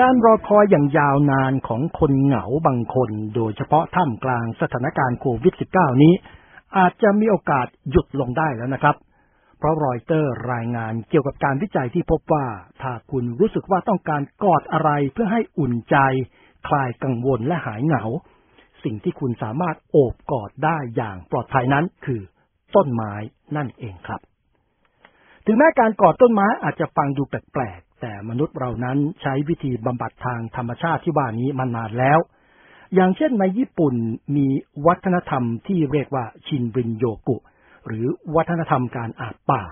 การรอคอยอย่างยาวนานของคนเหงาบางคน โดยเฉพาะท่ามกลางสถานการณ์โควิด -19 นี้ อาจจะมีโอกาสหยุดลงได้แล้วนะครับ เพราะรอยเตอร์รายงานเกี่ยวกับการวิจัยที่พบว่า ถ้าคุณรู้สึกว่าต้องการกอดอะไรเพื่อให้อุ่นใจ คลายกังวลและหายเหงา สิ่งที่คุณสามารถโอบกอดได้อย่างปลอดภัยนั้นคือต้นไม้นั่นเองครับ ถึงแม้การกอดต้นไม้อาจจะฟังดูแปลกๆ แต่มนุษย์เรานั้นใช้วิธีบำบัดทางธรรมชาติที่ว่านี้มานานแล้ว อย่างเช่นในญี่ปุ่นมีวัฒนธรรมที่เรียกว่าชินรินโยกุ หรือวัฒนธรรมการอาบป่า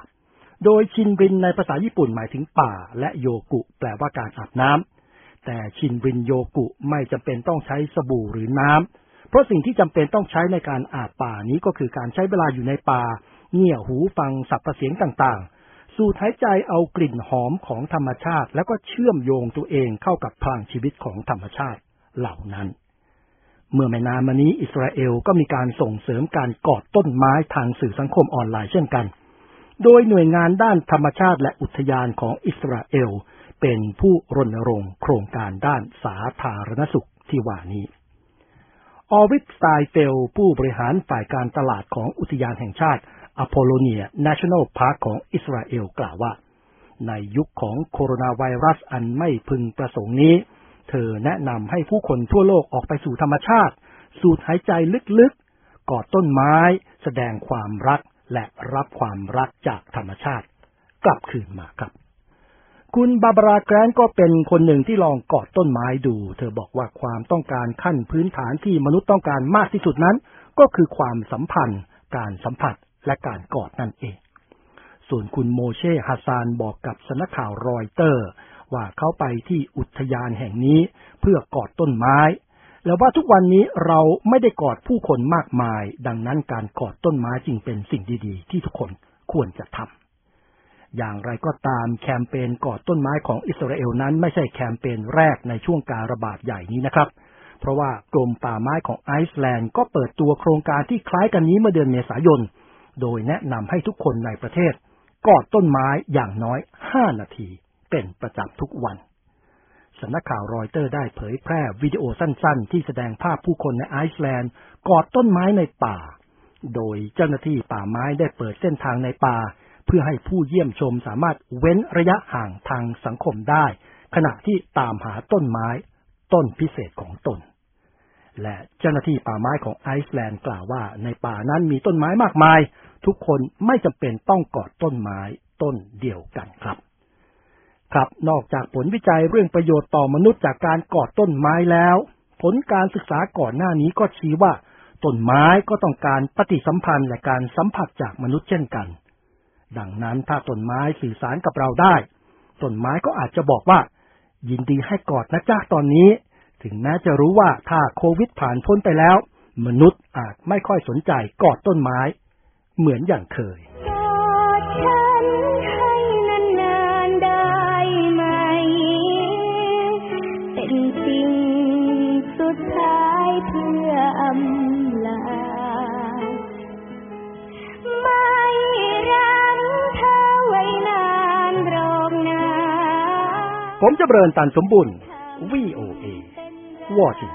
โดยชินรินในภาษาญี่ปุ่นหมายถึงป่า และโยกุ แปลว่าการอาบน้ำแต่ชินรินโยกุไม่จำเป็นต้องใช้สบู่หรือน้ำเพราะสิ่งที่จำเป็นต้องใช้ในการอาบป่านี้ก็คือการใช้เวลาอยู่ในป่าเงี่ยหูฟังสับประเสียงต่าง สูดหายใจเอากลิ่นหอมของธรรมชาติ แล้วก็เชื่อมโยงตัวเองเข้ากับพลังชีวิตของธรรมชาติเหล่านั้น เมื่อไม่นานมานี้อิสราเอลก็มีการส่งเสริมการกอดต้นไม้ทางสื่อสังคมออนไลน์เช่นกัน โดยหน่วยงานด้านธรรมชาติและอุทยานของอิสราเอล เป็นผู้รณรงค์โครงการด้านสาธารณสุขที่ว่านี้ออวิสไตเฟลผู้บริหารฝ่ายการตลาดของอุทยานแห่งชาติ อโพโลเนีย National Park ของอิสราเอลกล่าวว่า ในยุคของโคโรนาไวรัสอันไม่พึงประสงค์นี้ เธอแนะนำให้ผู้คนทั่วโลกออกไปสู่ธรรมชาติ สูดหายใจลึกๆ กอดต้นไม้ แสดงความรักและรับความรักจากธรรมชาติ กลับคืนมาครับ คุณบาบาราแกรนก็เป็นคนหนึ่งที่ลองกอดต้นไม้ดู เธอบอกว่าความต้องการขั้นพื้นฐานที่มนุษย์ต้องการมากที่สุดนั้น ก็คือความสัมพันธ์ การสัมผัส และการกอดนั่นเอง ส่วนคุณโมเช่ฮัสซานบอกกับสนักข่าวรอยเตอร์ ว่าเขาไปที่อุทยานแห่งนี้เพื่อกอดต้นไม้ แล้วว่าทุกวันนี้เราไม่ได้กอดผู้คนมากมาย ดังนั้นการกอดต้นไม้จึงเป็นสิ่งดีๆ ที่ทุกคนควรจะทำอย่างไรก็ตามแคมเปญกอดต้นไม้ของอิสราเอลนั้นไม่ใช่แคมเปญแรกในช่วงการระบาดใหญ่นี้นะครับ เพราะว่ากรมป่าไม้ของไอซ์แลนด์ก็เปิดตัวโครงการที่คล้ายกันนี้เมื่อเดือนเมษายน โดยแนะนำให้ทุกคนในประเทศกอดต้นไม้อย่างน้อย 5 นาทีเป็นประจำทุกวันสำนักข่าวรอยเตอร์ได้เผยแพร่วิดีโอสั้นๆ ที่แสดงภาพผู้คนในไอซ์แลนด์กอดต้นไม้ในป่า โดยเจ้าหน้าที่ป่าไม้ได้เปิดเส้นทางในป่า เพื่อให้ผู้เยี่ยมชมสามารถเว้นระยะห่างทางสังคมได้ ขณะที่ตามหาต้นไม้ต้นพิเศษของตน และเจ้าหน้าที่ป่าไม้ของไอซ์แลนด์กล่าวว่าในป่านั้นมีต้นไม้มากมาย ทุกคนไม่จำเป็นต้องกอดต้นไม้ต้นเดียวกันครับ ครับนอกจากผลวิจัยเรื่องประโยชน์ต่อมนุษย์จากการกอดต้นไม้แล้ว ผลการศึกษาก่อนหน้านี้ก็ชี้ว่าต้นไม้ก็ต้องการปฏิสัมพันธ์และการสัมผัสจากมนุษย์เช่นกัน ดังนั้นถ้าต้นไม้สื่อสารกับเราได้ต้นไม้ก็อาจจะบอกว่า ยินดีให้กอดนะจ้าตอนนี้ ถึงแม้จะรู้ว่าถ้าโควิดผ่านพ้นไปแล้ว มนุษย์อาจไม่ค่อยสนใจกอดต้นไม้ เหมือนอย่างเคยผมจะเบริญตันสมบุญ VOA วอชิ